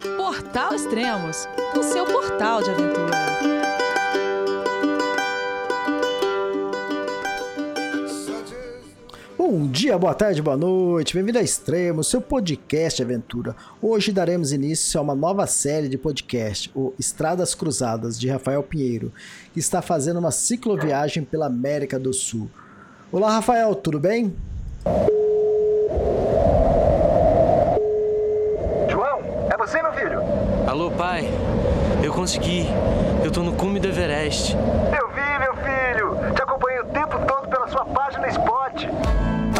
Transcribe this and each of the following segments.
Portal Extremos, o seu portal de aventura. Bom dia, boa tarde, boa noite, bem-vindo a Extremos, seu podcast de aventura. Hoje daremos início a uma nova série de podcast, o Estradas Cruzadas, de Rafael Pinheiro, que está fazendo uma cicloviagem pela América do Sul. Olá, Rafael, tudo bem? João, é você, meu filho? Alô, pai. Eu consegui. Eu tô no cume do Everest. Eu vi, meu filho. Te acompanhei o tempo todo pela sua página Spot. A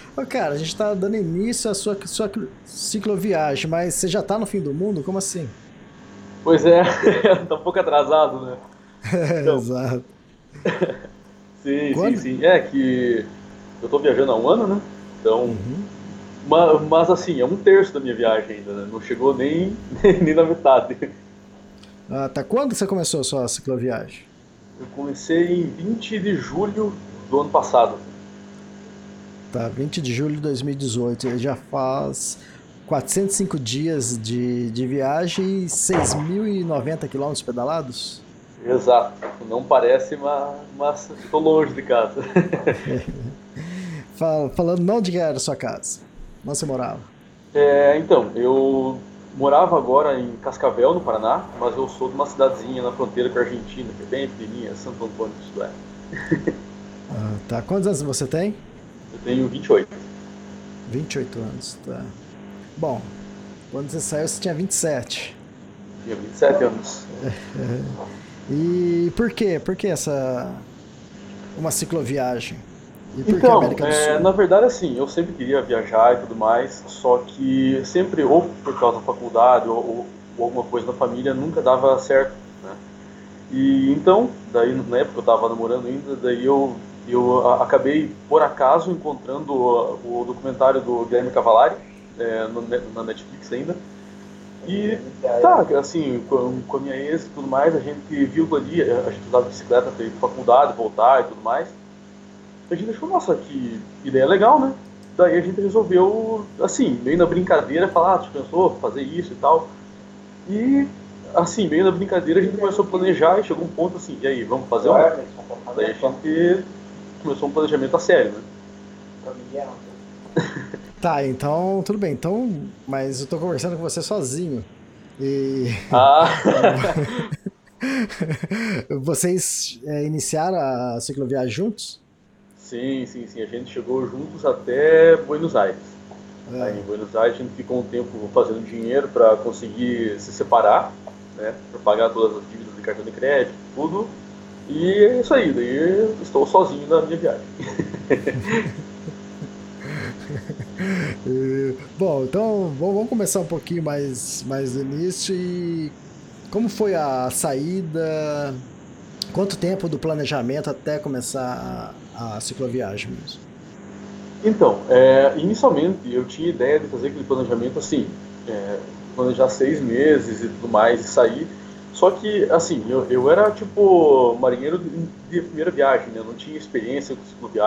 Cara, a gente tá dando início à sua, sua cicloviagem, mas você já tá no fim do mundo? Como assim? Pois é, tá um pouco atrasado, né? Então, Exato. sim, Quando? sim, sim. É que eu tô viajando há um ano, né? Então, Uhum. ma- mas, assim, é um terço da minha viagem ainda, né? Não chegou nem, nem na metade. Ah, tá. Quando você começou a sua cicloviagem? Eu comecei em 20 de julho do ano passado. Tá, 20 de julho de 2018. Ele já faz 405 dias de, de viagem e 6.090 quilômetros pedalados? Exato. Não parece, mas, mas tô longe de casa. Fal- falando não de que era a sua casa. Onde você morava? É, então, eu morava agora em Cascavel, no Paraná, mas eu sou de uma cidadezinha na fronteira com a Argentina, que é bem pequenininha, Santo Antônio do Sudoeste. Ah, tá. Quantos anos você tem? Eu tenho 28. 28 anos, tá. Bom, quando você saiu você tinha 27. Tinha 27 anos. E por quê? Por que essa. Uma cicloviagem? E por que Então, América do é, Sul? na verdade, assim, eu sempre queria viajar e tudo mais, só que sempre, ou por causa da faculdade, ou, ou- ou alguma coisa na família, nunca dava certo, né? E então, daí na época eu estava namorando ainda, daí eu, eu a- acabei, por acaso, encontrando o, o documentário do Guilherme Cavalari, é, no na Netflix ainda, e tá, assim, com, com a minha ex e tudo mais, a gente viu ali, a gente usava bicicleta para ir pra faculdade, voltar e tudo mais, a gente achou, nossa, que ideia legal, né? Daí a gente resolveu, assim, meio na brincadeira, falar, ah, tu pensou fazer isso e tal. E, assim, meio na brincadeira a gente começou a planejar e chegou um ponto assim, e aí, vamos fazer uma? Daí a gente começou um planejamento a sério, né? Tá, então tudo bem. Então, mas eu tô conversando com você sozinho. E Ah, vocês é, iniciaram a cicloviagem juntos? sim, sim, sim, a gente chegou juntos até Buenos Aires. É. Aí em Buenos Aires a gente ficou um tempo fazendo dinheiro para conseguir se separar, né, para pagar todas as dívidas de cartão de crédito, tudo. E é isso aí, daí estou sozinho na minha viagem. Bom, então vamos vamos começar um pouquinho mais, mais do início e como foi a saída? Quanto tempo do planejamento até começar a, a cicloviagem mesmo? Então, é, inicialmente eu tinha ideia de fazer aquele planejamento assim, é, planejar seis meses e tudo mais e sair. Só que, assim, eu, eu era tipo marinheiro de, primeira viagem, né? Eu não tinha experiência com de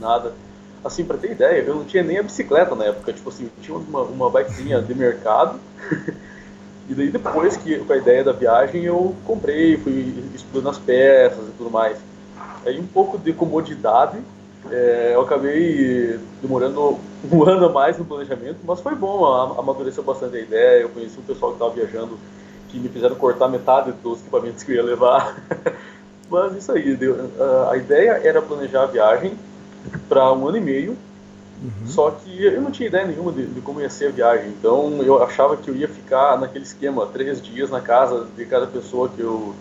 nada. Assim, pra ter ideia, eu não tinha nem a bicicleta na época. Tipo assim, eu tinha uma, uma bikezinha de mercado. e daí depois que, com a ideia da viagem, eu comprei, fui estudando as peças e tudo mais. Aí um pouco de comodidade é, eu acabei demorando um ano a mais no planejamento, mas foi bom, amadureceu bastante a ideia. Eu conheci um pessoal que estava viajando que me fizeram cortar metade dos equipamentos que eu ia levar. mas isso aí, deu- a- ideia era planejar a viagem para um ano e meio, só que eu não tinha ideia nenhuma de, de como ia ser a viagem. Então eu achava que eu ia ficar naquele esquema, três dias na casa de cada pessoa que eu,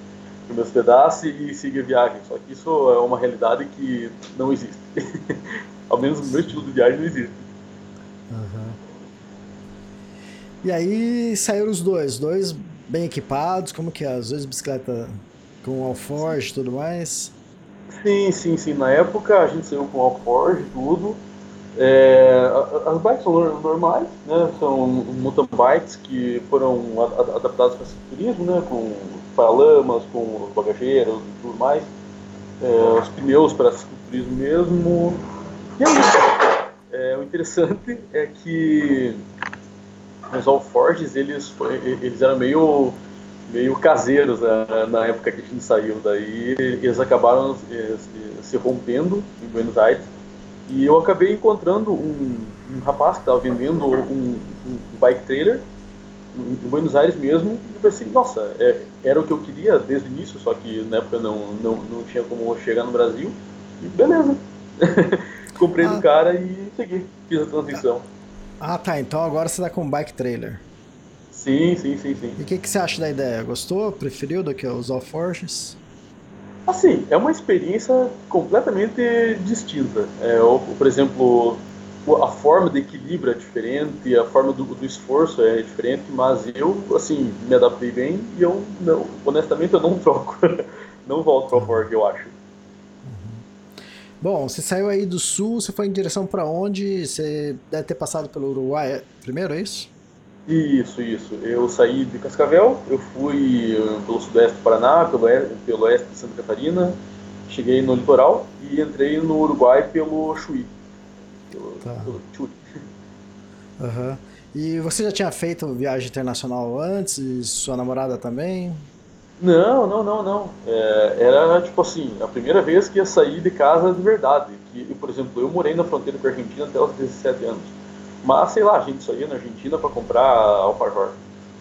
que eu me hospedasse e seguir a viagem. Só que isso é uma realidade que não existe. Ao menos no meu estilo de viagem não existe. E aí saíram os dois, dois bem equipados? Como que é? Às vezes bicicleta com alforge e tudo mais? Sim, sim, sim. Na época a gente saiu com alforge tudo. É, as bikes são normais, né? São mountain bikes que foram adaptadas para ciclismo, né? Com paralamas, com bagageiros e tudo mais. É, os pneus para ciclismo mesmo. E é isso. É, o interessante é que os alforges eles, eles eram meio meio caseiros né, na época que a gente saiu. Daí eles acabaram eh, se rompendo em Buenos Aires. E eu acabei encontrando um, um rapaz que estava vendendo um, um, bike trailer em Buenos Aires mesmo. E pensei, nossa, é, era o que eu queria desde o início, só que na época não, não, não tinha como chegar no Brasil. E beleza. Comprei ah. do cara e segui, fiz a transição ah tá, então agora você está com bike trailer Sim, sim, sim, sim. E o que, que você acha da ideia? Gostou? Preferiu do que os Alforges? Assim, é uma experiência completamente distinta. É, por exemplo, a forma de equilíbrio é diferente, a forma do, do, esforço é diferente, mas eu, assim, me adaptei bem e eu, não, honestamente, eu não troco. não volto para o Ford, eu acho. Bom, você saiu aí do sul, você foi em direção para onde? Você deve ter passado pelo Uruguai primeiro, é isso? Isso, isso. Eu saí de Cascavel, eu fui eh, pelo sudeste do Paraná, pelo, pelo oeste de Santa Catarina, cheguei no litoral e entrei no Uruguai pelo Chuí. Pelo, tá. pelo Chuí. Uhum. E você já tinha feito viagem internacional antes? E sua namorada também? Não, não, não, não. É, era tipo assim, a primeira vez que ia sair de casa de verdade. Que, por exemplo, eu morei na fronteira com a Argentina até os 17 anos. Mas, sei lá, a gente só ia na Argentina para comprar alfajor.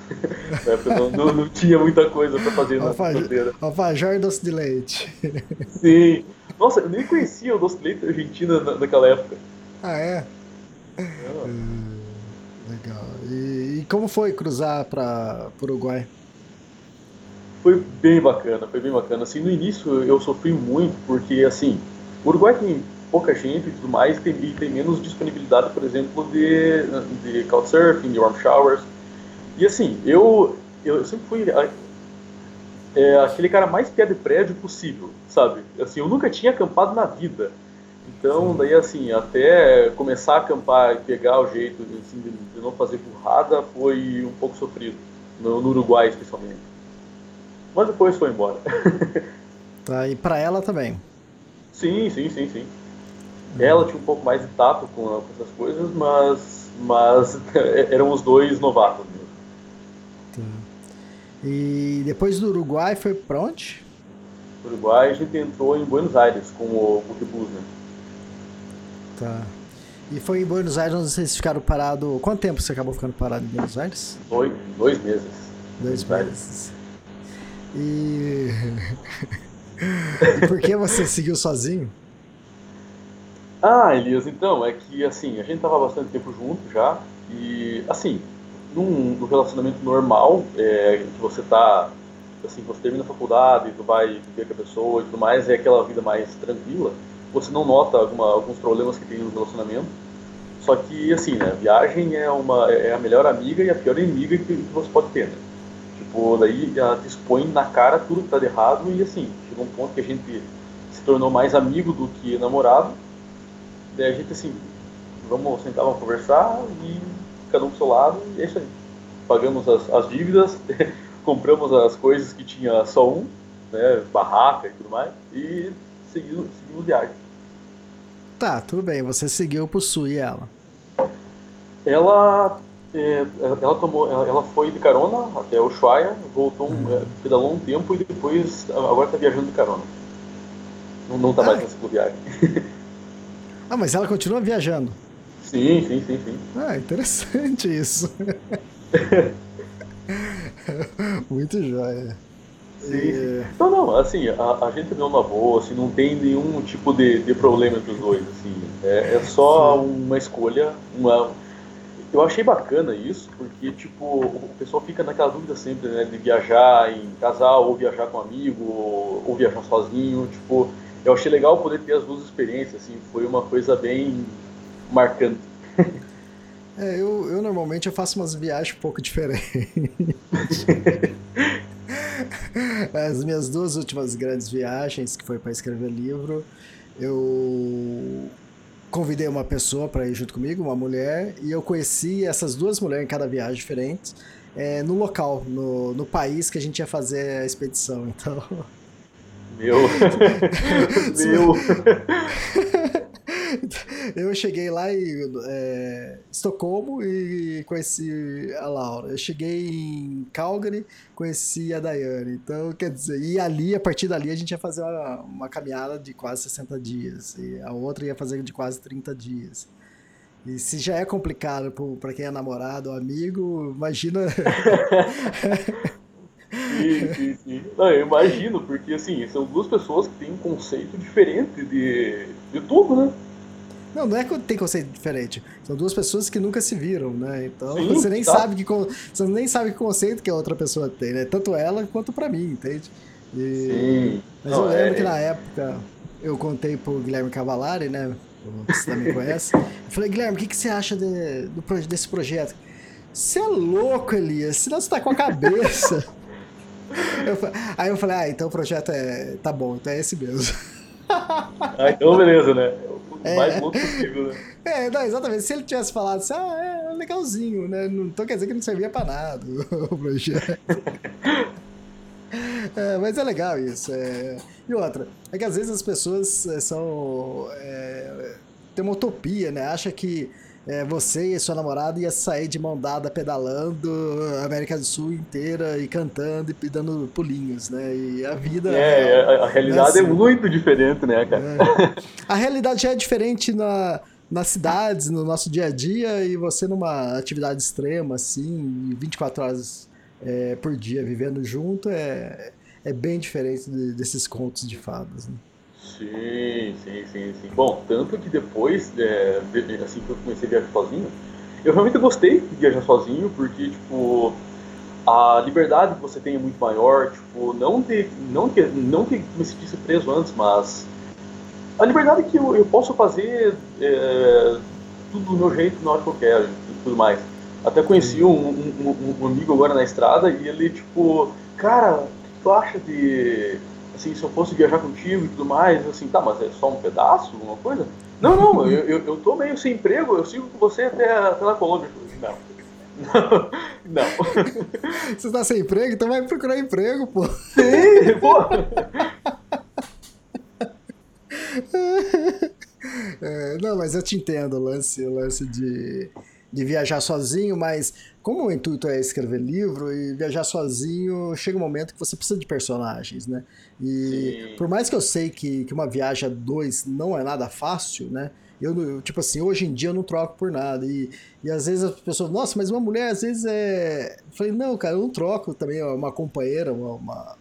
não, não, não, tinha muita coisa para fazer na fronteira. Alfajor e doce de leite. Sim. Nossa, eu nem conhecia o doce de leite da Argentina na, naquela época. Ah, é? é. Legal. E, e, como foi cruzar para o Uruguai? Foi bem bacana, foi bem bacana. Assim, no início eu sofri muito, porque, assim, o Uruguai tem pouca gente e tudo mais, tem, e tem menos disponibilidade, por exemplo, de, de couchsurfing, de warm showers. E assim, eu, eu sempre fui é, aquele cara mais pé de prédio possível, sabe? Assim, eu nunca tinha acampado na vida. Então, daí assim, até começar a acampar e pegar o jeito assim, de, de, não fazer burrada foi um pouco sofrido, no, no Uruguai especialmente. Mas depois foi embora. tá, e para ela também? Sim, sim, sim, sim. Ela tinha um pouco mais de tato com, com essas coisas, mas, mas eram os dois novatos mesmo. Tá. E depois do Uruguai foi pra onde? Uruguai a gente entrou em Buenos Aires com o Bukibus, né? Tá. E foi em Buenos Aires onde vocês ficaram parados. Quanto tempo você acabou ficando parado em Buenos Aires? Dois, dois meses. Dois meses. E... e por que você seguiu sozinho? Ah, Elias, então, é que assim, a gente tava bastante tempo junto já, e assim, num, num relacionamento normal, é, que você tá, assim, você termina a faculdade, tu vai viver com a pessoa e tudo mais, é aquela vida mais tranquila, você não nota alguma, alguns problemas que tem no relacionamento, só que assim, né, viagem é, uma, é a melhor amiga e a pior inimiga que, que você pode ter, né? Tipo, daí ela te expõe na cara tudo que tá de errado e assim, chegou um ponto que a gente se tornou mais amigo do que namorado, Daí a gente assim, vamos sentar, vamos conversar e cada um pro seu lado e é isso aí. Pagamos as, as dívidas, compramos as coisas que tinha só um, né, barraca e tudo mais, e seguimos, seguimos viagem. Tá, tudo bem. Você seguiu e ela? Ela é, ela tomou ela, foi de carona até Ushuaia, voltou um, uhum. pedalou um tempo e depois agora está viajando de carona. Não, não tá ah. mais nessa viagem. Ah, mas ela continua viajando. Sim, sim, sim, sim. Ah, interessante isso. Muito jóia. Sim, e... Não, não, assim, a, a gente deu uma boa, assim, não tem nenhum tipo de, de problema entre os dois, assim. É, é só sim. uma escolha, uma... Eu achei bacana isso, porque, tipo, o pessoal fica naquela dúvida sempre, né, de viajar em casal, ou viajar com amigo, ou, ou viajar sozinho, tipo eu achei legal poder ter as duas experiências, assim, foi uma coisa bem marcante. É, eu, eu normalmente eu faço umas viagens um pouco diferentes. As minhas duas últimas grandes viagens, que foi para escrever livro, eu convidei uma pessoa para ir junto comigo, uma mulher, e eu conheci essas duas mulheres em cada viagem diferente, é, no local, no, no país que a gente ia fazer a expedição. Então. Meu. Meu. eu cheguei lá em é, Estocolmo e conheci a Laura. Eu cheguei em Calgary, conheci a Daiane. Então, quer dizer, e ali, a partir dali, a gente ia fazer uma, uma caminhada de quase 60 dias. E a outra ia fazer de quase 30 dias. E se já é complicado para quem é namorado ou amigo, imagina. sim, sim, sim. Não, eu imagino, porque assim, são duas pessoas que têm um conceito diferente de, de tudo, né? Não, não é que tem conceito diferente. São duas pessoas que nunca se viram, né? Então Sim, você nem tá. sabe que você nem sabe que conceito que a outra pessoa tem, né? Tanto ela quanto para mim, entende? E... Sim. Mas não, eu lembro é... que na época eu contei pro Guilherme Cavalari, né? Você também conhece. Eu falei, Guilherme, o que, que você acha de, do, desse projeto? Você é louco, Elias, senão você tá com a cabeça. eu, aí eu falei, ah, então o projeto é. tá bom, então é esse mesmo. ah, então beleza, né? é, mais louco possível, né? É, não, exatamente. Se ele tivesse falado assim, ah, é legalzinho, né? Não, então quer dizer que não servia pra nada o projeto. É, mas é legal isso. É... E outra, é que às vezes as pessoas é, são. É, tem uma utopia, né? Acha que é, você e sua namorada ia sair de mão dada pedalando a América do Sul inteira e cantando e dando pulinhos, né? E a vida. É, a, a realidade é, assim. é, muito diferente, né, cara? É. A realidade já é diferente na, nas cidades, no nosso dia a dia, e você numa atividade extrema, assim, 24 horas é, por dia vivendo junto, é, é bem diferente de, desses contos de fadas, né? Sim, sim, sim, sim. Bom, tanto que depois, é, assim que eu comecei a viajar sozinho, eu realmente gostei de viajar sozinho, porque, tipo, a liberdade que você tem é muito maior, tipo, não de, não que, não que me sentisse preso antes, mas a liberdade que eu, eu posso fazer é, tudo do meu jeito na hora que eu quero e tudo mais. Até conheci um, um, um, amigo agora na estrada e ele, tipo, cara, o que tu acha de assim, se eu fosse viajar contigo e tudo mais, assim, tá, mas é só um pedaço, alguma coisa? Não, não, eu, eu, eu tô meio sem emprego, eu sigo com você até, até na Colômbia. Não. Não. Você tá sem emprego? Então vai procurar emprego, pô. Sim, pô. É, não, mas eu te entendo o lance, o lance de de viajar sozinho, mas como o intuito é escrever livro e viajar sozinho, chega um momento que você precisa de personagens, né? E Sim. por mais que eu sei que, que uma viagem a dois não é nada fácil, né? Eu, tipo assim, hoje em dia eu não troco por nada. E, e às vezes as pessoas, nossa, mas uma mulher às vezes é. Eu falei, não, cara, eu não troco também uma companheira, uma, uma,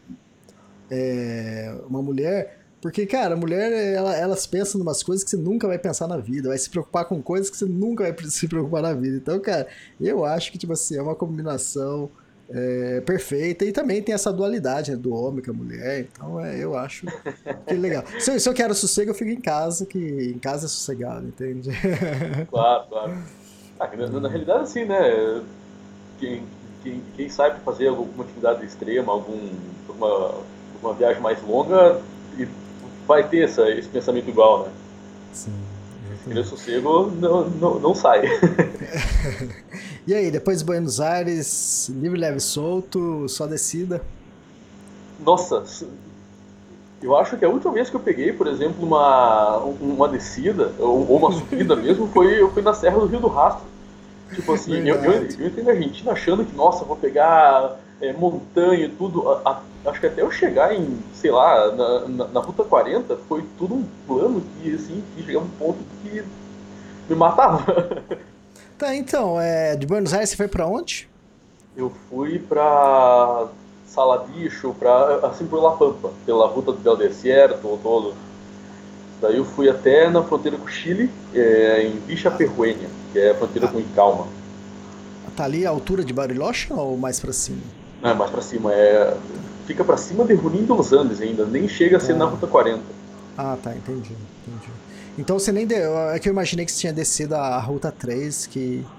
é, uma mulher porque, cara, a mulher, ela, elas pensam em umas coisas que você nunca vai pensar na vida, vai se preocupar com coisas que você nunca vai se preocupar na vida. Então, cara, eu acho que, tipo assim, é uma combinação é, perfeita e também tem essa dualidade né, do homem com a mulher. Então, é, eu acho que legal. Se eu, se eu quero sossego, eu fico em casa, que em casa é sossegado, entende? Claro, claro. Ah, na, na, realidade, assim, né? Quem, quem, quem sabe fazer alguma atividade extrema, algum, uma, uma viagem mais longa, e vai ter essa, esse pensamento igual, né? Sim. Querer sossego não, não, não sai. e aí, depois de Buenos Aires, livre, leve, solto, só descida? Nossa, eu acho que a última vez que eu peguei, por exemplo, uma, uma descida, ou, ou uma subida mesmo, foi, eu fui na Serra do Rio do Rastro. Tipo assim, eu, eu, eu entrei na Argentina achando que, nossa, vou pegar é, montanha e tudo. A, a, acho que até eu chegar em, sei lá, na, na, na, Ruta 40, foi tudo um plano que, assim, que chegava um ponto que me matava. Tá, então, é, de Buenos Aires você foi pra onde? Eu fui pra Saladicho, pra, assim, por La Pampa, pela Ruta do Desierto, todo. Daí eu fui até na fronteira com o Chile, é, em Vicha Perruênia, que é a fronteira ah. com Icalma. Tá ali a altura de Bariloche ou mais pra cima? Não, é mais pra cima. É, fica pra cima de Junín dos Andes ainda, nem chega a ser ah. na Ruta 40. Ah, tá, entendi, entendi. Então você nem deu. É que eu imaginei que você tinha descido a Ruta 3, que.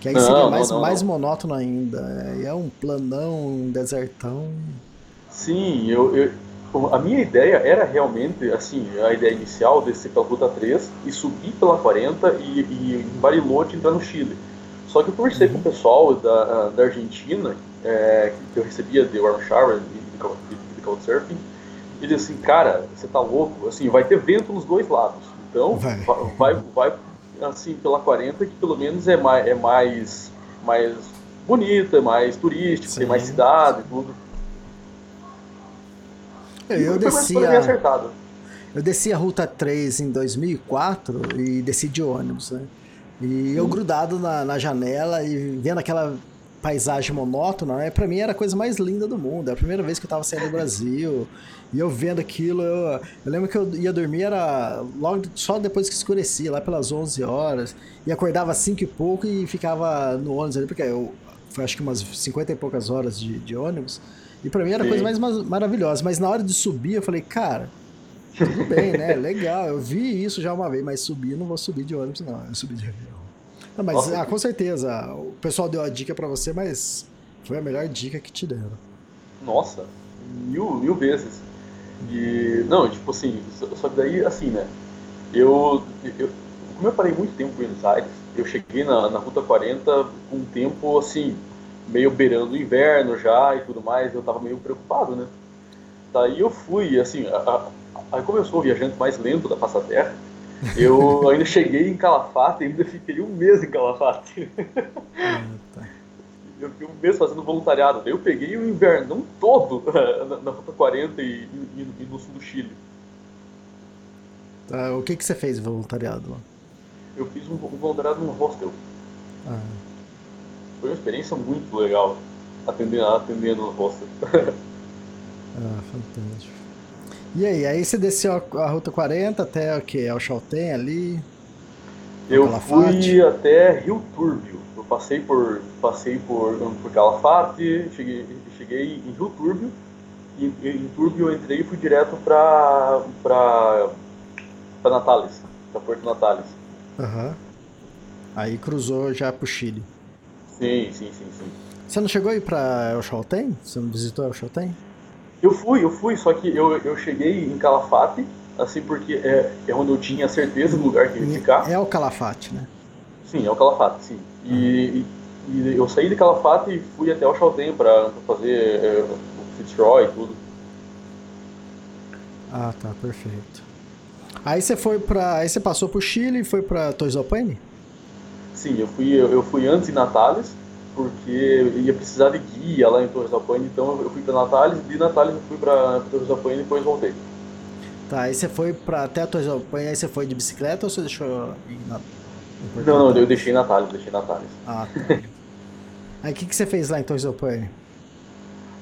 Que aí Não, seria mais, não, mais não. monótono ainda. É, é um planão, um desertão. Sim, eu, eu- a minha ideia era realmente, assim, a ideia inicial descer pela Ruta 3 e subir pela 40 e, e em Bariloche entrar no Chile. Só que eu conversei com o pessoal da, da Argentina, é, que eu recebia de Warm Shower e de, Cou- de, de Couchsurfing, e eles assim, cara, você tá louco? Assim, vai ter vento nos dois lados. Então, Vai. vai, vai, assim, pela 40, que pelo menos é mais, é mais, mais bonita, mais turístico, tem mais cidade e tudo. Eu, eu desci a, eu desci a Ruta 3 em 2004 e desci de ônibus, né? E eu grudado na, na janela e vendo aquela paisagem monótona, né? Pra mim era a coisa mais linda do mundo. É a primeira vez que eu tava saindo do Brasil. E eu vendo aquilo, eu, eu lembro que eu ia dormir, era logo só depois que escurecia, lá pelas 11 horas. E acordava às 5 e pouco e ficava no ônibus ali, porque eu foi acho que umas 50 e poucas horas de, de ônibus. E pra mim era a coisa mais ma- maravilhosa. Mas na hora de subir, eu falei, cara, tudo bem, né? Legal, eu vi isso já uma vez, mas subir, não vou subir de ônibus, não. Eu subi de avião. Não, mas, Nossa. ah, com certeza, o pessoal deu a dica pra você, mas foi a melhor dica que te deram. Nossa, mil, mil vezes. E, não, tipo assim, só, que daí, assim, né, eu, eu, como eu parei muito tempo em Buenos Aires, eu cheguei na, na Ruta 40 com um tempo, assim, meio beirando o inverno já e tudo mais, eu tava meio preocupado, né. Daí eu fui, assim, a, a, aí como eu sou o viajante mais lento da Passa Terra, eu ainda cheguei em Calafate e ainda fiquei um mês em Calafate. Eu fiquei um mês fazendo voluntariado. Daí eu peguei o inverno todo na, na Ruta 40 e, e, e no sul do Chile. Tá, o que, que você fez de voluntariado lá? Eu fiz um, um voluntariado num hostel. Ah, Foi uma experiência muito legal atendendo, atendendo no hostel. ah, fantástico. E aí, aí você desceu a, a Ruta 40 até o quê? Ao Chaltén ali? Eu Calafate? fui até Rio Túrbio. Eu passei por, passei por, por Calafate, cheguei, cheguei em Rio Túrbio. E em Túrbio eu entrei e fui direto para pra, pra Natales, para Porto Natales. Aham. Aí cruzou já pro Chile. Sim, sim, sim, sim. Você não chegou aí pra El Chaltén? Você não visitou El Chaltén? Eu fui, eu fui, só que eu, eu cheguei em Calafate, assim, porque é, é onde eu tinha certeza do lugar que eu ia ficar. É o Calafate, né? Sim, é o Calafate, sim. E, e, e eu saí de Calafate e fui até o Chaltén para fazer é, o Fitzroy e tudo. Ah, tá, perfeito. Aí você foi pra. Aí você passou pro Chile e foi del Paine? Sim, eu fui, eu fui antes em Natales, porque eu ia precisar de guia lá em Torres del Paine, então eu fui para Natales, de Natales eu fui para Torres del Paine e depois voltei. Tá, aí você foi pra até a Torres del Paine, aí você foi de bicicleta ou você deixou em Porto Não, não, eu deixei Natales, deixei Natales. Ah, tá. aí o que, que você fez lá em Torres del Paine?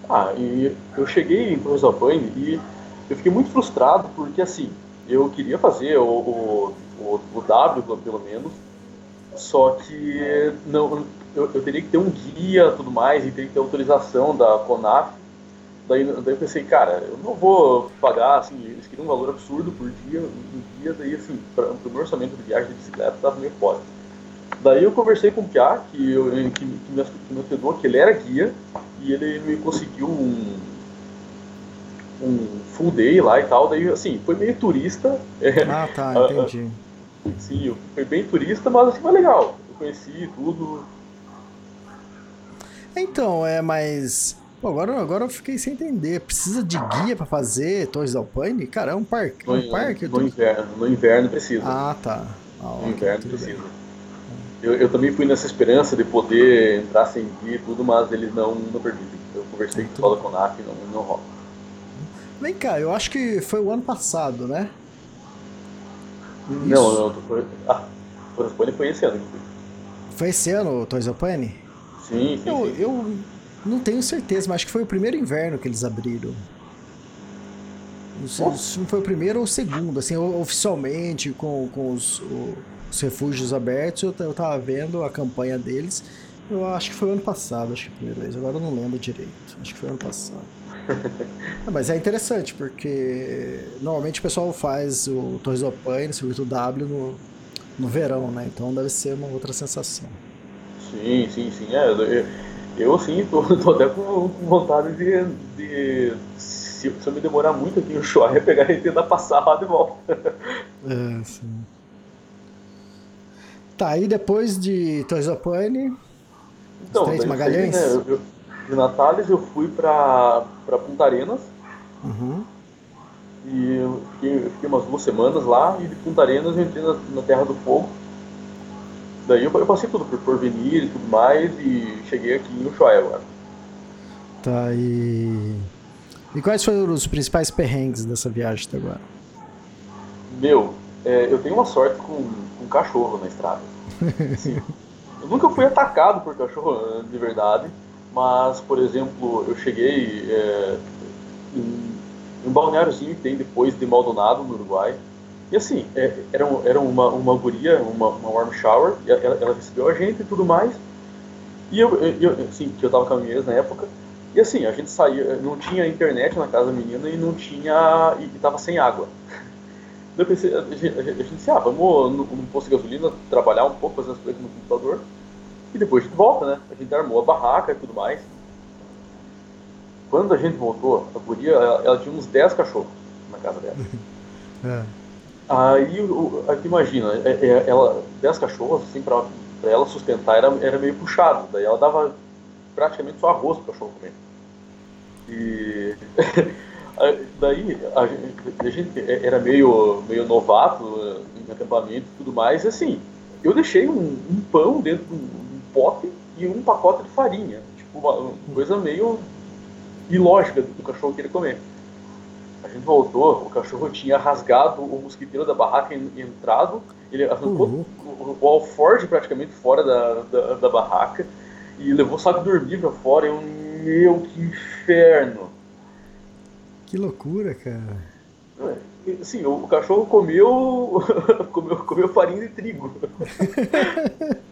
Ah, e eu cheguei em Torres del Paine e eu fiquei muito frustrado porque, assim, eu queria fazer o, o, o, o W, pelo menos, só que não, eu, eu teria que ter um guia tudo mais e teria que ter autorização da CONAF. Daí, daí eu pensei, cara, eu não vou pagar, assim, eles queriam um valor absurdo por dia, um dia, daí, assim, para o meu orçamento de viagem de bicicleta tava meio fora. Daí eu conversei com o Piá, que, eu, que, que, me, que me hospedou, que ele era guia, e ele me conseguiu um, um full day lá e tal. Daí, assim, foi meio turista. Ah, tá, Ah, entendi. sim, eu- foi bem turista, mas assim, foi legal. Eu conheci tudo. Então, é, mas. Pô, agora, agora eu fiquei sem entender. Precisa de guia pra fazer Torres del Paine? Cara, é um parque. É No, um parque. no inverno, no inverno precisa. Ah, tá. Ah, no inverno bem. precisa. Eu, eu também fui nessa esperança de poder entrar sem guia e tudo, mas eles não, não permitem. Eu conversei com o pessoal da Conaf e não, não rola. Vem cá, eu acho que foi o ano passado, né? Não, não, tô, foi, ah, Torres Paine foi esse ano. Foi esse ano o Torres del Paine? Sim, sim, Eu, sim. eu não tenho certeza, mas acho que foi o primeiro inverno que eles abriram. Não sei Nossa. se não foi o primeiro ou o segundo, assim, oficialmente, com, com os, os refúgios abertos, eu, eu tava vendo a campanha deles. Eu acho que foi o ano passado, acho que a primeira vez. Agora eu não lembro direito. Acho que foi o ano passado. Ah, mas é interessante, porque normalmente o pessoal faz o Torres do Paine, o circuito W, no, no verão, né? Então deve ser uma outra sensação. Sim, sim, sim. É, eu, eu assim, tô, tô até com vontade de, de se, se, eu me demorar muito aqui no show, é pegar e tentar passar lá de volta. É, sim. Tá, e depois de Toisopane, então, Três Magalhães? Né, eu, eu, de Natales eu fui pra, pra Punta Arenas. Uhum. E eu fiquei, eu fiquei, umas duas semanas lá e de Punta Arenas eu entrei na, na Terra do Fogo. Daí eu, eu, passei tudo por Porvenir e tudo mais e cheguei aqui em Ushuaia agora. Tá, e... E quais foram os principais perrengues dessa viagem até agora? Meu, é, eu tenho uma sorte com, com cachorro na estrada. Sim. eu nunca fui atacado por cachorro de verdade, mas, por exemplo, eu cheguei é, em, em um balneáriozinho que tem depois de Maldonado, no Uruguai, e assim, é, era, era uma, uma guria, uma, uma warm shower, ela, ela recebeu a gente e tudo mais. E eu, eu, assim, que eu tava com a minha na época, e assim, a gente saía, não tinha internet na casa da menina e não tinha, e, e tava sem água. eu pensei, a gente, a gente disse, ah, vamos no posto de gasolina trabalhar um pouco, fazer as coisas no computador, e depois a gente volta, né? A gente armou a barraca e tudo mais. Quando a gente voltou, a guria, ela, ela tinha uns 10 cachorros na casa dela. é. Aí, aqui imagina, é, é, ela, 10 cachorros, assim, pra ela sustentar era, era meio puxado. Daí ela dava praticamente só arroz pro cachorro comer. E daí a gente, a gente, era meio, meio novato eh, em acampamento e tudo mais, e assim, eu deixei um, um pão dentro de um, um, pote e um pacote de farinha. Tipo, uma coisa meio ilógica do cachorro querer comer. A gente voltou, o cachorro tinha rasgado o mosquiteiro da barraca e entrado, ele arrancou uhum. o, o alforge praticamente fora da, da, da, barraca e levou o saco de dormir pra fora. Eu, meu, que inferno! Que loucura, cara. É, sim, o, o cachorro comeu, comeu, comeu farinha de trigo.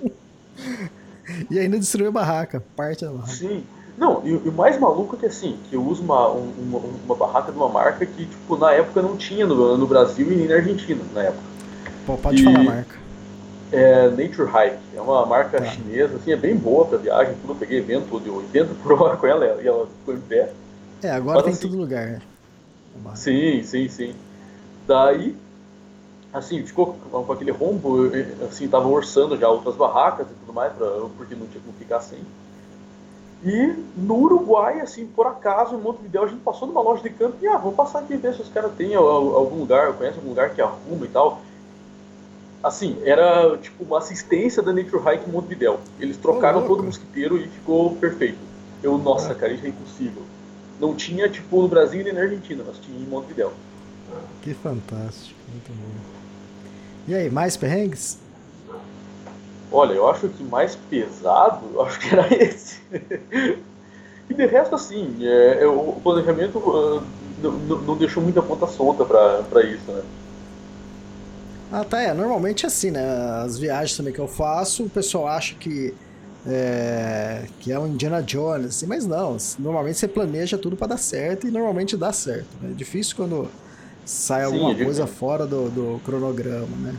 e ainda destruiu a barraca, parte da barraca. Sim. Não, e, o mais maluco é que assim, que eu uso uma, uma, uma, barraca de uma marca que, tipo, na época não tinha no, no Brasil e nem na Argentina, na época. Pô, pode e, falar a marca. É Nature Hike, é uma marca ah. chinesa, assim, é bem boa pra viagem, tudo. Eu peguei evento de 80 por hora com ela e ela ficou em pé. É, agora Mas, tem em assim, todo lugar, né? Sim, sim, sim. Daí, assim, ficou com aquele rombo, assim, tava orçando já outras barracas e tudo mais, pra, porque não tinha como ficar sem. E no Uruguai, assim, por acaso, em Montevideo, a gente passou numa loja de campo e, ah, vamos passar aqui e ver se os caras têm algum lugar, conhecem algum lugar que arruma e tal. Assim, era tipo uma assistência da Nature Hike em Montevideo. Eles trocaram oh, todo o mosquiteiro e ficou perfeito. Eu, nossa, cara, isso é impossível. Não tinha, tipo, no Brasil nem na Argentina, mas tinha em Montevideo. Que fantástico, muito bom. E aí, mais perrengues? Olha, eu acho que mais pesado, eu acho que era esse. e de resto, assim, é, o planejamento uh, não deixou muita ponta solta para isso, né? Ah, tá, é. Normalmente é assim, né? As viagens também que eu faço, o pessoal acha que é, que é um Indiana Jones, assim, mas não. Normalmente você planeja tudo para dar certo e normalmente dá certo. Né? É difícil quando sai alguma Sim, coisa fora do, do cronograma, né?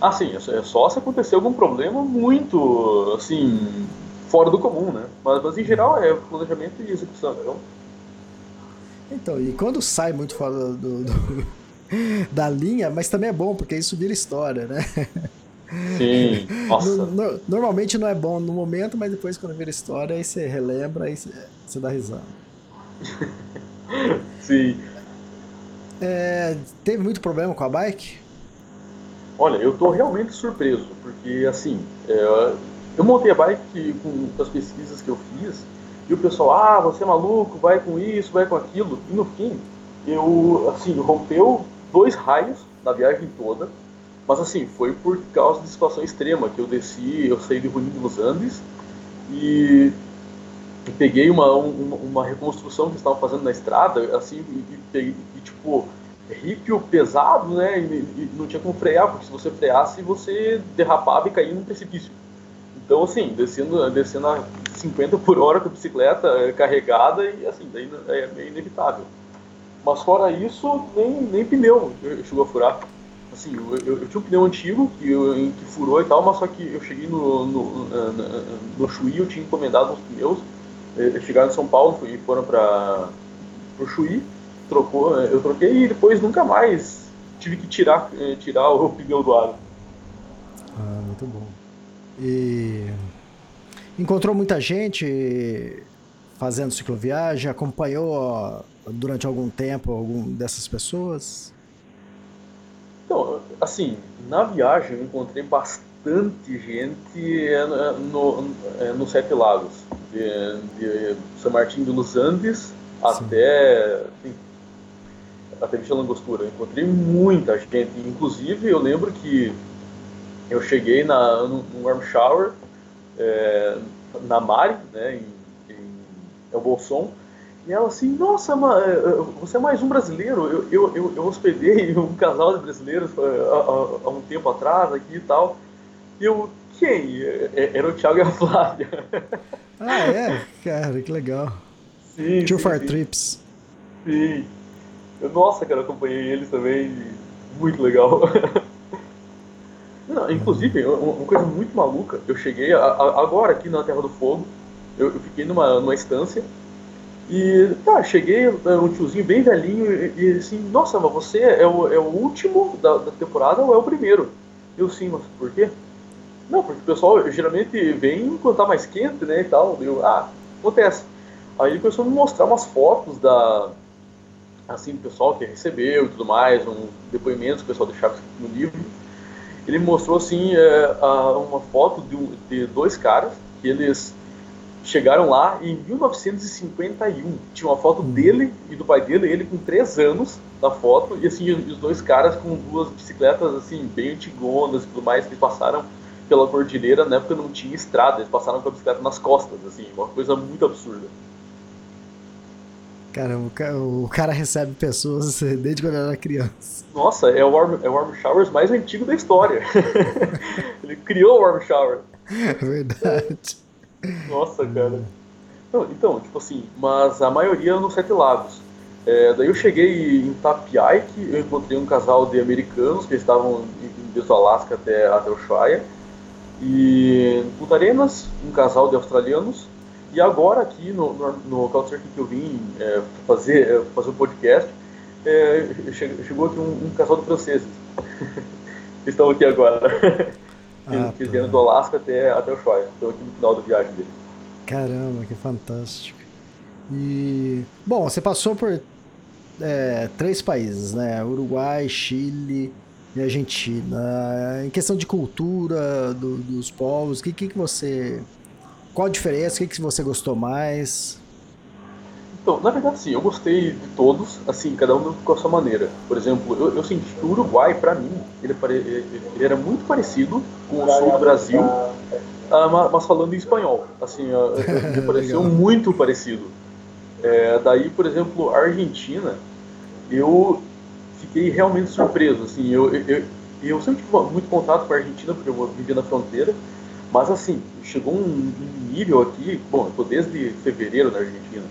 Ah, sim, é só se acontecer algum problema muito, assim, fora do comum, né? Mas, mas em geral é planejamento e execução, né? Então, e quando sai muito fora do, do, da linha, mas também é bom, porque isso vira história, né? Sim, nossa. No, no, normalmente não é bom no momento, mas depois quando vira história, aí você relembra, aí você, você dá risada. Sim. É, teve muito problema com a bike? Olha, eu estou realmente surpreso, porque assim, é, eu montei a bike com, com, as pesquisas que eu fiz, e o pessoal, ah, você é maluco, vai com isso, vai com aquilo, e no fim, eu, assim, rompeu dois raios na viagem toda, mas assim, foi por causa de situação extrema, que eu desci, eu saí de Runim dos Andes, e peguei uma, uma, uma, reconstrução que estavam fazendo na estrada, assim, e, e, e tipo, rípio pesado, né? E, e, não tinha como frear, porque se você freasse, você derrapava e caía num precipício. Então, assim, descendo, descendo a 50 por hora com a bicicleta é, carregada e, assim, daí é meio inevitável. Mas fora isso, nem, nem pneu chegou a furar. Assim, eu, eu, eu, tinha um pneu antigo que, eu, que furou e tal, mas só que eu cheguei no, no, no, no Chuí, eu tinha encomendado uns pneus. Eles chegaram em São Paulo e foram para o Chuí, trocou, eu troquei e depois nunca mais tive que tirar, tirar o pneu do aro. Ah, muito bom. E encontrou muita gente fazendo cicloviagem? Acompanhou durante algum tempo algum dessas pessoas? Então, assim, na viagem eu encontrei bastante gente é, no, no, é, no Sete Lagos, de, de São Martin de los Andes Sim. até assim, até Vista Langostura. Eu encontrei muita gente, inclusive eu lembro que eu cheguei na, no, no Warm Shower é, na Mari, né, em, em El Bolson, e ela assim, nossa, é, é, você é mais um brasileiro. Eu, eu, eu, hospedei um casal de brasileiros há, há, um tempo atrás aqui e tal. E eu, quem? Era o Thiago e a Flávia. Ah, é? Cara, que legal. Sim. Two Far Trips. Sim. Eu, nossa, cara, acompanhei eles também. Muito legal. Não, inclusive, uma coisa muito maluca, eu cheguei a, a, agora aqui na Terra do Fogo, eu, eu, fiquei numa, numa estância e tá, cheguei, um tiozinho bem velhinho e, e assim, nossa, mas você é o, é o último da, da temporada ou é o primeiro? Eu sim, mas por quê? Não, porque o pessoal geralmente vem quando tá mais quente, né, e tal. Eu, ah, acontece. Aí ele começou a me mostrar umas fotos da, assim, do pessoal que recebeu e tudo mais, uns depoimentos que o pessoal deixava no livro ele mostrou assim é, uma foto de, de, dois caras que eles chegaram lá em 1951. Tinha uma foto hum. dele e do pai dele, ele com três anos na foto e assim os dois caras com duas bicicletas assim bem antigonas e tudo mais que passaram pela cordilheira na época não tinha estrada, eles passaram com a bicicleta nas costas, assim, uma coisa muito absurda. Caramba, o cara recebe pessoas desde quando era criança. Nossa, é o Warm, é o warm Showers mais antigo da história. Ele criou o Warm Shower. É verdade. Nossa, cara. Não, então, tipo assim, mas a maioria nos Sete Lagos. É, daí eu cheguei em Tapiaik, eu encontrei um casal de americanos que estavam desde o Alasca até, até o Ushuaia. E em Punta Arenas, um casal de australianos. E agora aqui no, no, no Couchsurfing que eu vim é, fazer, é, fazer o um podcast, é, chegou aqui um, um, casal de franceses. Estão aqui agora. Ah, Eles vieram do Alasca até, até o Ushuaia. Estão aqui no final da viagem deles. Caramba, que fantástico. E. Bom, você passou por é, três países, né? Uruguai, Chile e Argentina. Em questão de cultura do, dos povos, o que, que, que você qual a diferença? O que, que você gostou mais? Então, na verdade, sim, eu gostei de todos, assim, cada um com a sua maneira. Por exemplo, eu, eu senti que o Uruguai, para mim, ele, ele, era muito parecido com o sul do Brasil, uh, mas falando em espanhol. Assim, me pareceu muito parecido. É, daí, por exemplo, a Argentina, eu fiquei realmente surpreso. Assim, eu, eu, eu sempre tive muito contato com a Argentina, porque eu vivia na fronteira, mas assim, chegou um, nível aqui, bom, eu tô desde fevereiro na Argentina,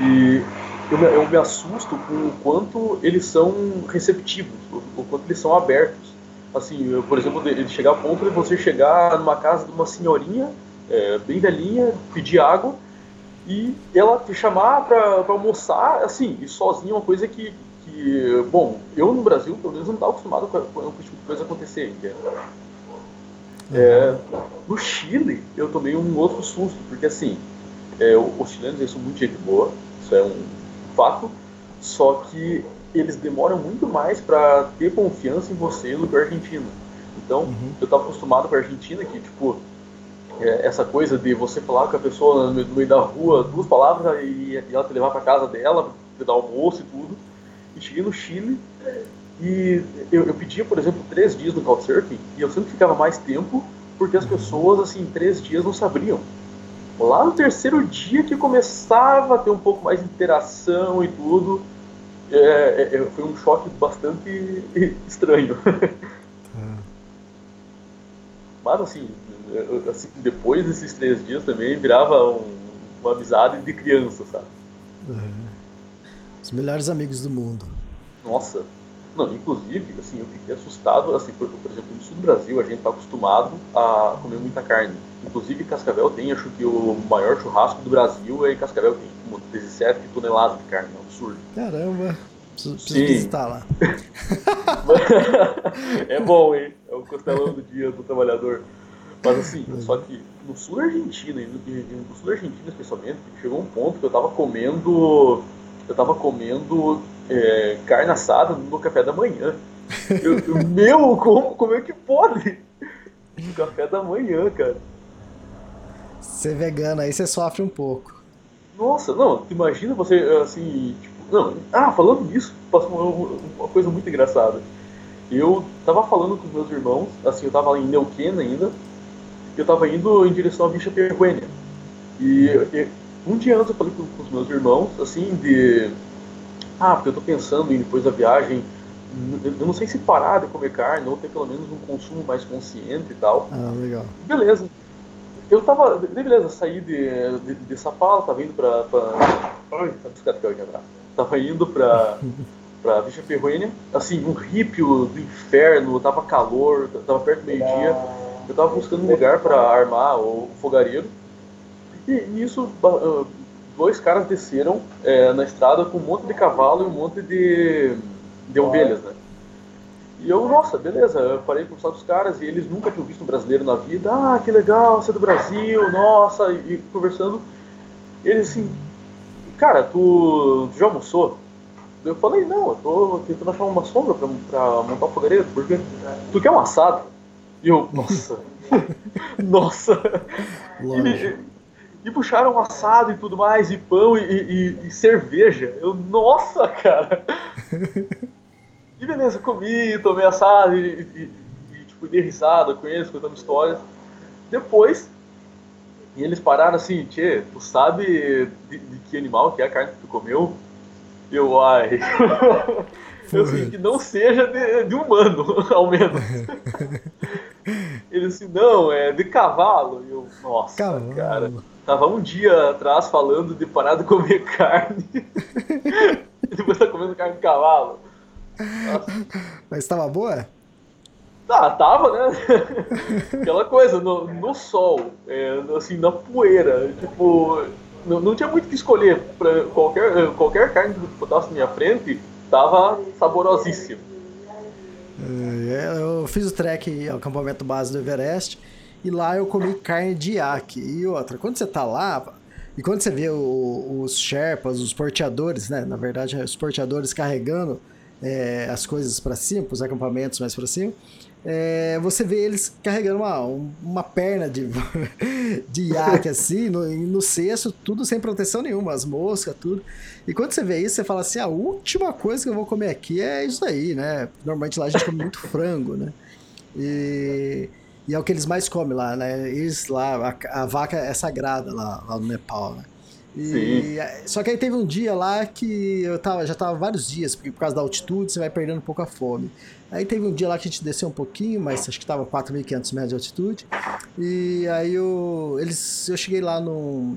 e eu me, eu me assusto com o quanto eles são receptivos, o, o quanto eles são abertos. Assim, eu, por exemplo, ele chegar a ponto de você chegar numa casa de uma senhorinha, é, bem velhinha, pedir água, e ela te chamar para almoçar, assim, e sozinha, uma coisa que, que, bom, eu no Brasil, pelo menos, não estava acostumado com, com esse tipo de coisa acontecer, entende? É, no Chile, eu tomei um outro susto, porque assim, é, os chilenos eles são muito gente boa, isso é um fato, só que eles demoram muito mais para ter confiança em você do que a Argentina. Então, uhum. eu estava acostumado com a Argentina, que, tipo, é, essa coisa de você falar com a pessoa no meio da rua duas palavras e, e ela te levar para casa dela, te dar almoço e tudo. E cheguei no Chile, e eu, eu pedia, por exemplo, três dias no Couchsurfing e eu sempre ficava mais tempo porque as pessoas, assim, em três dias não sabiam. Lá no terceiro dia que começava a ter um pouco mais de interação e tudo, é, é, é foi um choque bastante estranho. Hum. Mas, assim, assim, depois desses três dias também virava um, uma amizade de criança, sabe? Uhum. Os melhores amigos do mundo. Nossa, Não, inclusive, assim, eu fiquei assustado, assim, por, por exemplo, no sul do Brasil a gente está acostumado a comer muita carne. Inclusive, Cascavel tem, acho que o maior churrasco do Brasil é Cascavel, tem como 17 toneladas de carne, é um absurdo. Caramba, preciso, preciso visitar lá. é bom, hein? É o costelão do dia do trabalhador. Mas assim, só que no sul da Argentina, no sul da Argentina especialmente, chegou um ponto que eu tava comendo. Eu tava comendo é, carne assada no café da manhã. Eu, eu, meu, como, como é que pode? No café da manhã, cara. Ser vegano aí você sofre um pouco. Nossa, não, imagina você assim, tipo, não, ah, falando disso, passou uma, uma, coisa muito engraçada. Eu tava falando com os meus irmãos, assim, eu tava em Neuquén ainda, eu tava indo em direção à Vicha Perguênia. E, e um dia antes eu falei com, com, os meus irmãos, assim, de. Ah, porque eu tô pensando em depois da viagem, eu não sei se parar de comer carne ou ter pelo menos um consumo mais consciente e tal. Ah, legal. Beleza. Eu tava. Beleza, saí de, de, de Sapala, tava indo pra. pra... Ai, tá bicicleta que quebrar. Tava indo pra. pra Vicha Perruênia, assim, um rípio do inferno, tava calor, tava perto do meio-dia eu tava buscando um lugar para armar o fogareiro. E nisso, dois caras desceram é, na estrada com um monte de cavalo e um monte de, de ovelhas, né? E eu, nossa, beleza, eu parei com os caras e eles nunca tinham visto um brasileiro na vida. Ah, que legal, você é do Brasil, nossa, e, e conversando. Eles assim, cara, tu, tu já almoçou? Eu falei, não, eu tô tentando achar uma sombra pra, pra montar o fogareiro, porque tu quer um assado? E eu, nossa, nossa. E, e, puxaram assado e tudo mais, e pão e, e, e cerveja. Eu, nossa, cara. E beleza, comi, tomei assado e, e, e tipo, dei risada com eles, contando histórias. Depois, e eles pararam assim, Tchê, tu sabe de, de, que animal que é a carne que tu comeu? Eu, ai. Eu assim, que não seja de, de humano, ao menos. Ele assim, não, é de cavalo. E eu, nossa, cavalo. cara. Tava um dia atrás falando de parar de comer carne. e depois tá comendo carne de cavalo. Nossa. Mas tava boa? Ah, tava, né? Aquela coisa, no, no sol, é, assim, na poeira. Tipo, não, não tinha muito o que escolher. Pra qualquer, qualquer carne que botasse na minha frente, tava saborosíssimo. É, eu fiz o trek ao acampamento base do Everest e lá eu comi carne de iaque. E outra, quando você tá lá, e quando você vê o, os Sherpas, os porteadores, né? Na verdade, os porteadores carregando é, as coisas para cima, os acampamentos mais para cima, é, você vê eles carregando uma, uma perna de, de iaque assim, no, no cesto, tudo sem proteção nenhuma, as moscas, tudo. E quando você vê isso, você fala assim: a última coisa que eu vou comer aqui é isso aí, né? Normalmente lá a gente come muito frango, né? E, e, é o que eles mais comem lá, né? Eles lá, a, a vaca é sagrada lá, lá no Nepal, né? E, só que aí teve um dia lá que eu tava, já tava vários dias, porque por causa da altitude você vai perdendo um pouco a fome. Aí teve um dia lá que a gente desceu um pouquinho, mas acho que tava 4.500 metros de altitude. E aí eu, eles, eu cheguei lá no,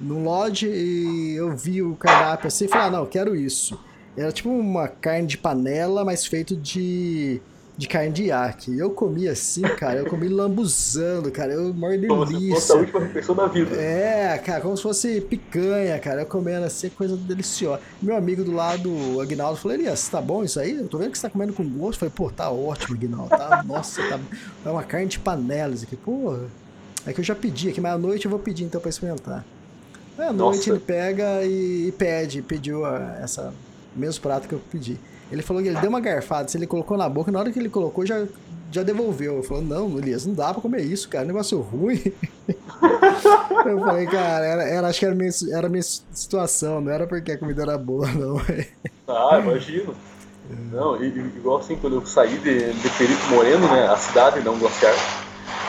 no lodge e eu vi o cardápio assim e falei, ah, não, quero isso. Era tipo uma carne de panela, mas feito de de carne de iaque. Eu comi assim, cara, eu comi lambuzando, cara, eu maior delícia. Fosse a última refeição da vida. É, cara, como se fosse picanha, cara, eu comendo assim, coisa deliciosa. Meu amigo do lado, o Agnaldo, falou, Elias, tá bom isso aí? Eu tô vendo que você tá comendo com gosto. Eu falei, pô, tá ótimo, Agnaldo, tá, nossa, tá, é uma carne de panela isso aqui, pô. É que eu já pedi aqui, mas à noite eu vou pedir então pra experimentar. Aí à noite nossa. ele pega e, e pede, pediu a, essa mesmo prato que eu pedi. Ele falou que ele deu uma garfada, se ele colocou na boca, na hora que ele colocou, já, já devolveu. Falou, não, Elias, não dá pra comer isso, cara, negócio ruim. eu falei, cara, era, era, acho que era minha, era minha situação, não era porque a comida era boa, não. ah, imagino. Não, igual assim, quando eu saí de, de Perito Moreno, né, a cidade não glaciar,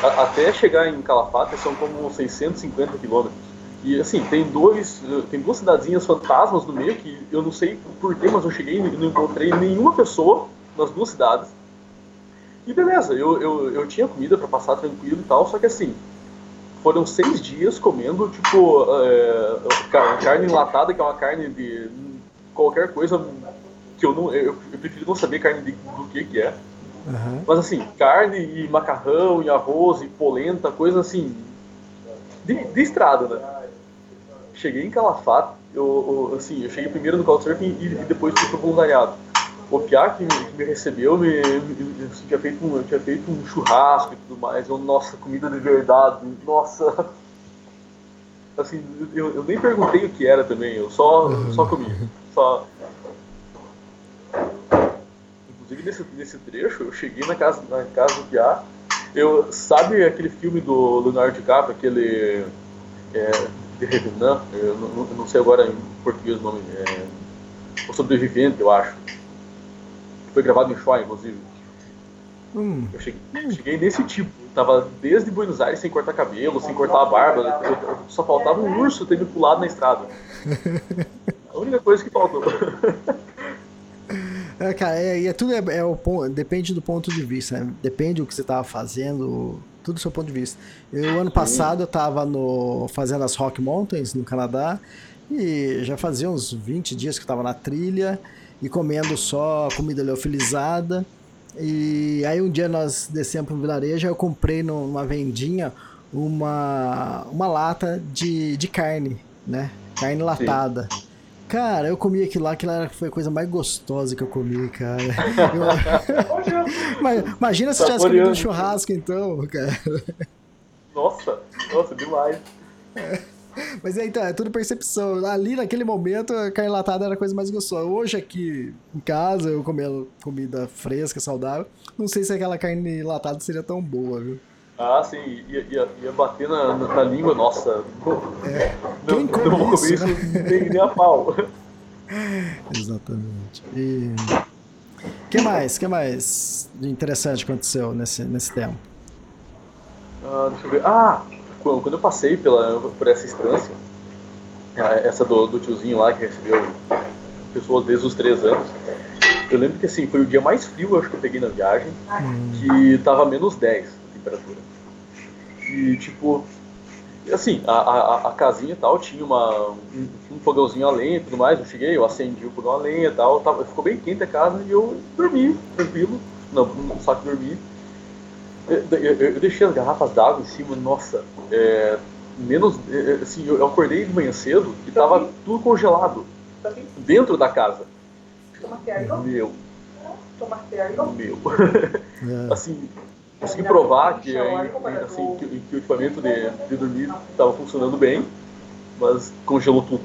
até chegar em Calafate são como 650 quilômetros. E assim, tem dois, tem duas cidadezinhas fantasmas no meio que eu não sei porquê, mas eu cheguei e não encontrei nenhuma pessoa nas duas cidades. E beleza, eu, eu, eu tinha comida para passar tranquilo e tal, só que assim, foram seis dias comendo, tipo, é, carne enlatada, que é uma carne de qualquer coisa que eu não. Eu, eu prefiro não saber carne de, do que que é. Aham. Mas assim, carne e macarrão e arroz e polenta, coisa assim. De, de estrada, né? Cheguei em Calafate, eu, eu, assim, eu cheguei primeiro no Couchsurfing e, e depois fui pro voluntariado. O Piá que me, que me recebeu me, me- assim, tinha, feito um, tinha feito um churrasco e tudo mais. Eu, nossa, comida de verdade, nossa. Assim, eu, eu nem perguntei o que era também, eu só, só comi. Só, Inclusive nesse, nesse trecho, eu cheguei na casa, na casa do Piá. Eu, sabe aquele filme do Leonardo DiCaprio, aquele. É, Revenant? Eu não, não- sei agora em português o nome. É, o Sobrevivente, eu acho. Foi gravado em Ushuaia, inclusive. Hum, Eu cheguei, cheguei nesse tipo. Tava desde Buenos Aires sem cortar cabelo, sem cortar a barba. Eu- eu- só faltava um urso ter me pulado na estrada. A única coisa que faltou. É, cara, é, e é tudo é, é o ponto, depende do ponto de vista, né? Depende do que você tava fazendo, tudo do seu ponto de vista. Eu, ano passado, eu tava no, fazendo as Rock Mountains, no Canadá, e já fazia uns 20 dias que eu tava na trilha, e comendo só comida leofilizada. E aí um dia nós descemos pro vilarejo, eu comprei numa vendinha uma, uma lata de, de carne, né? Carne latada. Cara, eu comi aquilo lá, aquilo era- foi a coisa mais gostosa que eu comi, cara. Eu- Mas, imagina se tivesse comido um churrasco, então, cara. Nossa, nossa, demais. Mas é, então, é tudo percepção. Ali, naquele momento, a carne latada era a coisa mais gostosa. Hoje, aqui em casa, eu comendo comida fresca, saudável. Não sei se aquela carne latada seria tão boa, viu? Ah, sim, ia, ia, ia bater na, na, na língua, nossa. Não, Quem não come vou comer isso, né? nem, nem a pau. Exatamente. E. O que mais? que mais de interessante aconteceu nesse, nesse tempo? Ah, deixa eu ver. Ah, quando, quando eu passei pela, por essa instância, essa do, do tiozinho lá que recebeu pessoas desde os três anos, eu lembro que assim, foi o dia mais frio, eu acho que eu peguei na viagem, que tava menos 10 a temperatura. E tipo, assim, a, a, a casinha e tal tinha uma, um, um fogãozinho a lenha e tudo mais. Eu cheguei, eu acendi o fogão a lenha e tal, tava, ficou bem quente a casa e eu dormi, tranquilo, no, no saco dormir. Eu, eu- eu deixei as garrafas d'água em cima, nossa, é, menos, é, assim, eu eu acordei de manhã cedo e tava tudo congelado dentro da casa. Meu, meu. É, assim, consegui provar que, assim, que, que o equipamento de, de dormir estava funcionando bem, mas congelou tudo.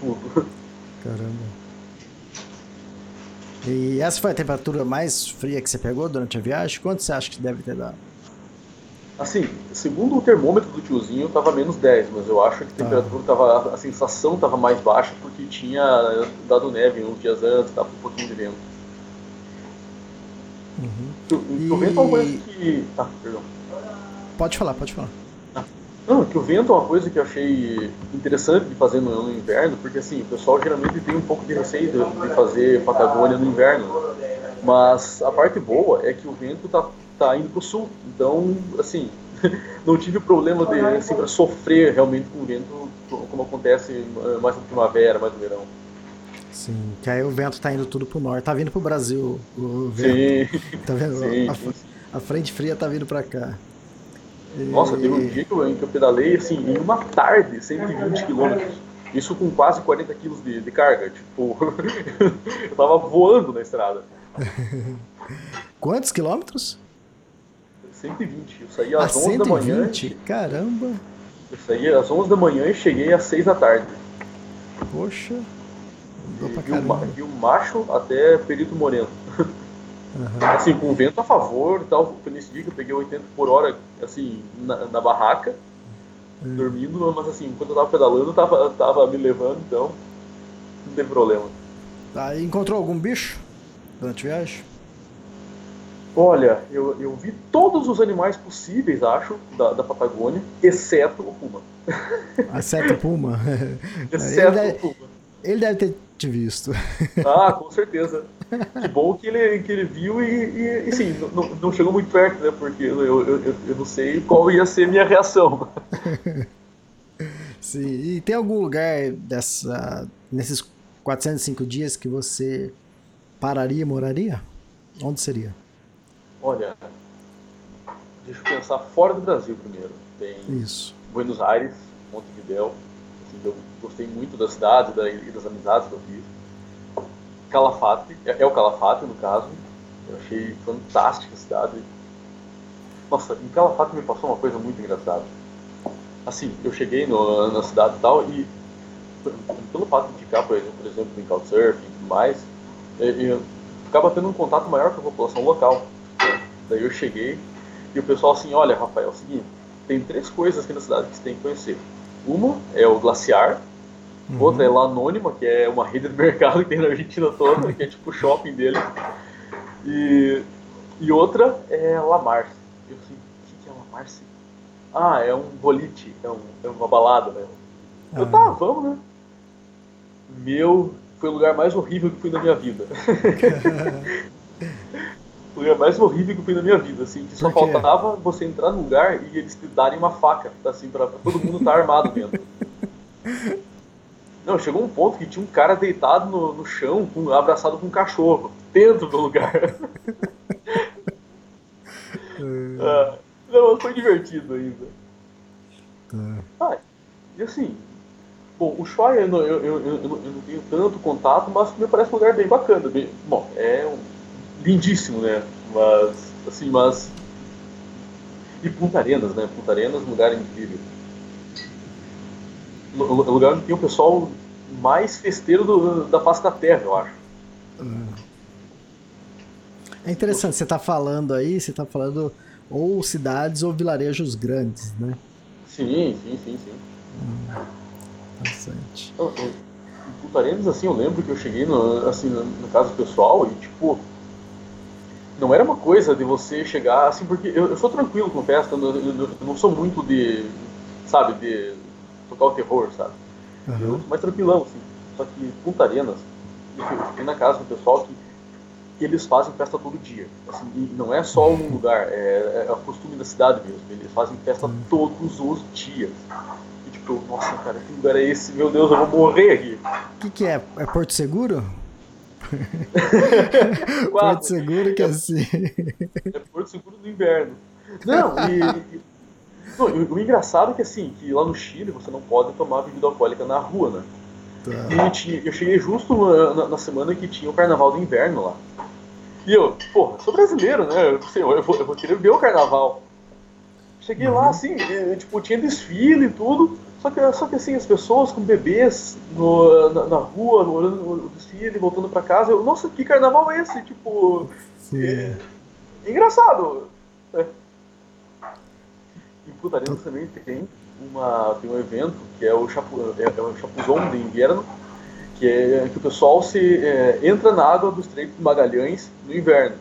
Tudo. caramba. E essa foi a temperatura mais fria que você pegou durante a viagem? Quanto você acha que deve ter dado? Assim, segundo o termômetro do tiozinho, estava menos 10, mas eu acho que a temperatura tava, a sensação estava mais baixa porque tinha dado neve uns dias antes, estava um pouquinho de vento. O, o vento é uma coisa que. Ah, perdão. Pode falar, pode falar. Não, que o vento é uma coisa que eu achei interessante de fazer no, no inverno, porque assim, o pessoal geralmente tem um pouco de receio de, de fazer Patagônia no inverno. Mas a parte boa é que o vento tá, tá indo pro sul. Então, assim, não tive problema de assim, sofrer realmente com o vento, como acontece mais na primavera, mais no verão. Sim, que aí o vento tá indo tudo pro norte. Tá vindo pro Brasil o vento. Sim, Tá vendo? sim, a, a frente fria tá vindo pra cá. E- Nossa, teve um dia que eu, em que eu pedalei assim, em uma tarde, 120 quilômetros. Isso com quase 40 quilos de, de carga. Tipo, eu tava voando na estrada. Quantos quilômetros? 120. Eu saí às 11 da manhã. 120? Caramba! Eu saí às 11 da manhã e cheguei às 6 da tarde. Poxa! E, o, e o macho até Perito Moreno. Aham. Assim, com vento a favor e tal. Foi nesse dia que eu peguei 80 por hora, assim, na, na barraca, Hum. dormindo, mas assim, enquanto eu tava pedalando, tava, tava me levando, então não teve problema. Aí encontrou algum bicho durante a viagem? Olha, eu, eu vi todos os animais possíveis, acho, da, da Patagônia, exceto o puma. A seta puma. Exceto ele, deve, o puma. ele deve ter visto. Ah, com certeza. Que bom que ele, que ele viu e, e, e sim, não, não chegou muito perto, né? Porque eu, eu, eu, eu não sei qual ia ser minha reação. Sim. E tem algum lugar dessa, nesses 405 dias que você pararia e moraria? Onde seria? Olha, deixa eu pensar fora do Brasil primeiro. Tem Isso. Buenos Aires, Montevideo. Eu gostei muito da cidade da- e das amizades que eu fiz. Calafate, é, é o Calafate no caso. Eu achei fantástica a cidade. Nossa, em Calafate me passou uma coisa muito engraçada. Assim, eu cheguei no- na cidade e tal, e pelo fato de ficar, por exemplo, por exemplo em Couchsurfing e tudo mais, é, ficava tendo um contato maior com a população local. Daí eu cheguei e o pessoal assim, olha, Rafael, é o seguinte, tem três coisas aqui na cidade que você tem que conhecer. Uma é o glaciar, outra é La Anônima, que é uma rede de mercado que tem na Argentina toda, que é tipo o shopping dele. E, e outra é La Marce. Eu assim, o que, que é La Marce? Ah, é um boliche, é, um, é uma balada, né? Eu, tá, vamos, né? Meu, foi o lugar mais horrível que fui na minha vida. lugar mais horrível que fui na minha vida, assim, que só faltava você entrar no lugar e eles te darem uma faca, assim, pra, pra todo mundo estar armado dentro. Não, chegou um ponto que tinha um cara deitado no, no chão, com, abraçado com um cachorro, dentro do lugar. Ah, não, foi divertido ainda. Ah, e assim, bom, o Ushuaia eu não, eu, eu, eu, eu não tenho tanto contato, mas me parece um lugar bem bacana. Bem, bom, é um, lindíssimo, né? Mas, assim, mas. E Punta Arenas, né? Punta Arenas, lugar incrível. Lu- Lugar onde tem o pessoal mais festeiro do- da face da terra, eu acho. É interessante, você tá falando aí, você tá falando ou cidades ou vilarejos grandes, né? Sim, sim, sim, sim. Interessante. Eu- Em Punta Arenas, assim, eu lembro que eu cheguei no, assim, no, no caso pessoal e, tipo, não era uma coisa de você chegar, assim, porque eu, eu sou tranquilo com festa, eu, eu- eu não sou muito de, sabe, de tocar o terror, sabe? Eu Aham. sou mais tranquilão, assim. Só que Punta Arenas, eu fui- eu fiquei na casa do pessoal que eles fazem festa todo dia. Assim, e não é só um lugar, é, é o costume da cidade mesmo. Eles fazem festa todos os dias. E tipo, nossa, cara, que lugar é esse? Meu Deus, eu vou morrer aqui. O que, que é? É Porto Seguro? Porto. Seguro que é assim. É Porto Seguro do inverno. Não, e. e- não, o, o engraçado é que assim, que lá no Chile você não pode tomar bebida alcoólica na rua, né? Tá. E tinha- eu cheguei justo na, na- na semana que tinha o carnaval do inverno lá. E eu, pô, sou brasileiro, né? Eu, pensei, eu, vou, eu vou querer ver o carnaval. Cheguei lá, assim, e, tipo, tinha desfile e tudo. Só que, só que assim, as pessoas com bebês no, na, na rua, olhando o desfile, voltando pra casa. Eu, nossa, que carnaval é esse? Tipo, Sim. é, engraçado. né? Em Punta Arenas também tem, uma, tem um evento que é o, Chapu, é, é o Chapuzão de inverno, que é que o pessoal se é, entra na água do Estreito de Magalhães no inverno.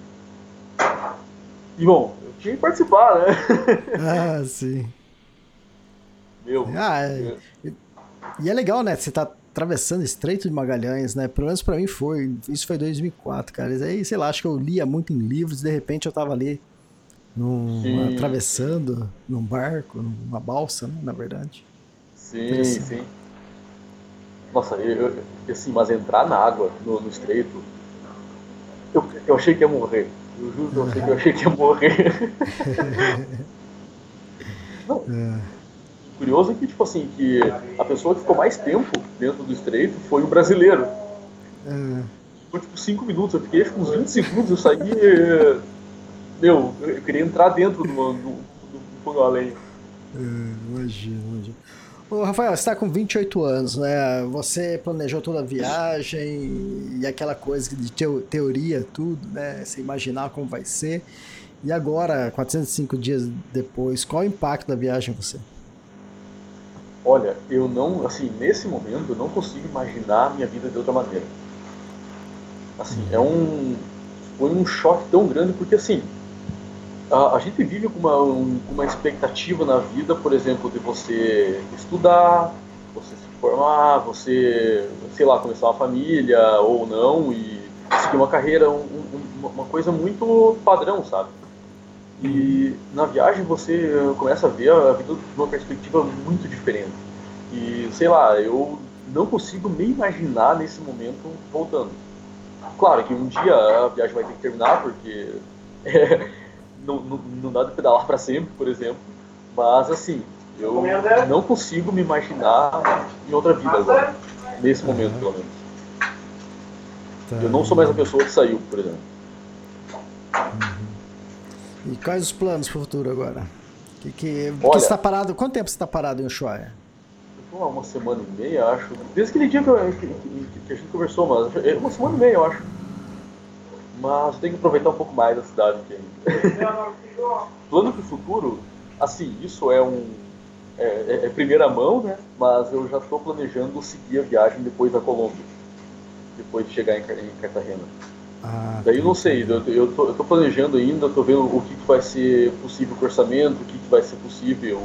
E bom, tinha que participar, né? Ah, sim. Meu, Ah, é. E é legal, né? Você tá atravessando Estreito de Magalhães, né? Pelo menos pra mim foi. Isso foi 2004, cara. E aí, sei lá, acho que eu lia muito em livros, de repente eu tava ali num, Sim. atravessando num barco, numa balsa, né? Na verdade. Sim, sim. Nossa, eu, eu- assim, mas entrar na água no, no estreito, eu, eu achei que ia morrer. Eu juro que eu achei que eu achei que ia morrer. Não. Curioso é que, tipo assim, que a pessoa que ficou mais tempo dentro do estreito foi o brasileiro. Ah, Foi tipo 5 minutos, eu fiquei acho que uns 20 segundos, eu saí. Meu, eu queria entrar dentro do, do, do, do fogão a lenha. ah, imagina, imagina. Ô, Rafael, você tá com 28 anos, né? Você planejou toda a viagem e aquela coisa de teo- teoria, tudo, né? Você imaginar como vai ser. E agora, 405 dias depois, qual o impacto da viagem em você? Olha, eu não, assim, nesse momento eu não consigo imaginar a minha vida de outra maneira. Assim, é um foi um choque tão grande porque assim, a, a gente vive com uma, um- uma expectativa na vida, por exemplo, de você estudar, você se formar, você, sei lá, começar uma família ou não e seguir uma carreira, um- um- uma coisa muito padrão, sabe? E na viagem você começa a ver a vida de uma perspectiva muito diferente. E sei lá, eu não consigo nem imaginar nesse momento voltando. Claro que um dia a viagem vai ter que terminar, porque é, não, não, não dá de pedalar para sempre, por exemplo. Mas, assim, eu não consigo me imaginar em outra vida agora, nesse momento, pelo menos. Tá. Eu não sou mais a pessoa que saiu, por exemplo. E quais os planos para o futuro agora? Que, que, Olha- que você tá parado? Quanto tempo você está parado em Ushuaia? Há uma semana e meia, acho. Desde aquele dia que, eu- que- que- que a gente conversou, mas é uma semana e meia, eu acho. Mas tenho que aproveitar um pouco mais da cidade ainda. Plano pro futuro, assim, isso é um. É, é- é primeira mão, né? Mas eu já estou planejando seguir a viagem depois da Colômbia. Depois de chegar em, em Cartagena. Ah, Daí eu não sei, eu, eu, tô, eu tô planejando ainda, tô vendo o que, que vai ser possível com o orçamento, o que, que vai ser possível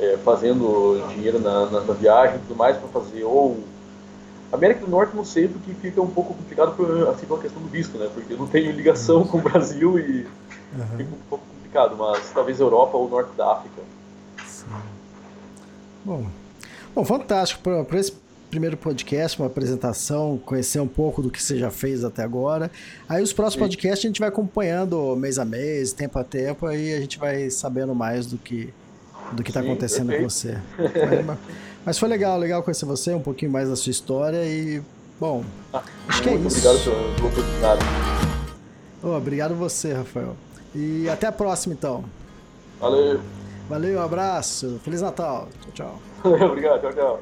é, fazendo dinheiro na, na, na viagem e tudo mais para fazer. Ou. América do Norte não sei, porque fica um pouco complicado por, assim, pela questão do visto, né? Porque eu não tenho ligação com o Brasil e fica um pouco complicado, mas talvez Europa ou Norte da África. Bom, bom fantástico para esse primeiro podcast, uma apresentação, conhecer um pouco do que você já fez até agora. Aí os próximos Sim. podcasts a gente vai acompanhando mês a mês, tempo a tempo, aí a gente vai sabendo mais do que do que está Sim, acontecendo com perfeito. você. Mas, foi legal, legal conhecer você, um pouquinho mais da sua história e bom, acho que é Muito isso. obrigado pela, oportunidade. Ô, obrigado você, Rafael. E até a próxima então. Valeu, Valeu, um abraço, feliz Natal. Tchau, tchau. obrigado, tchau, tchau.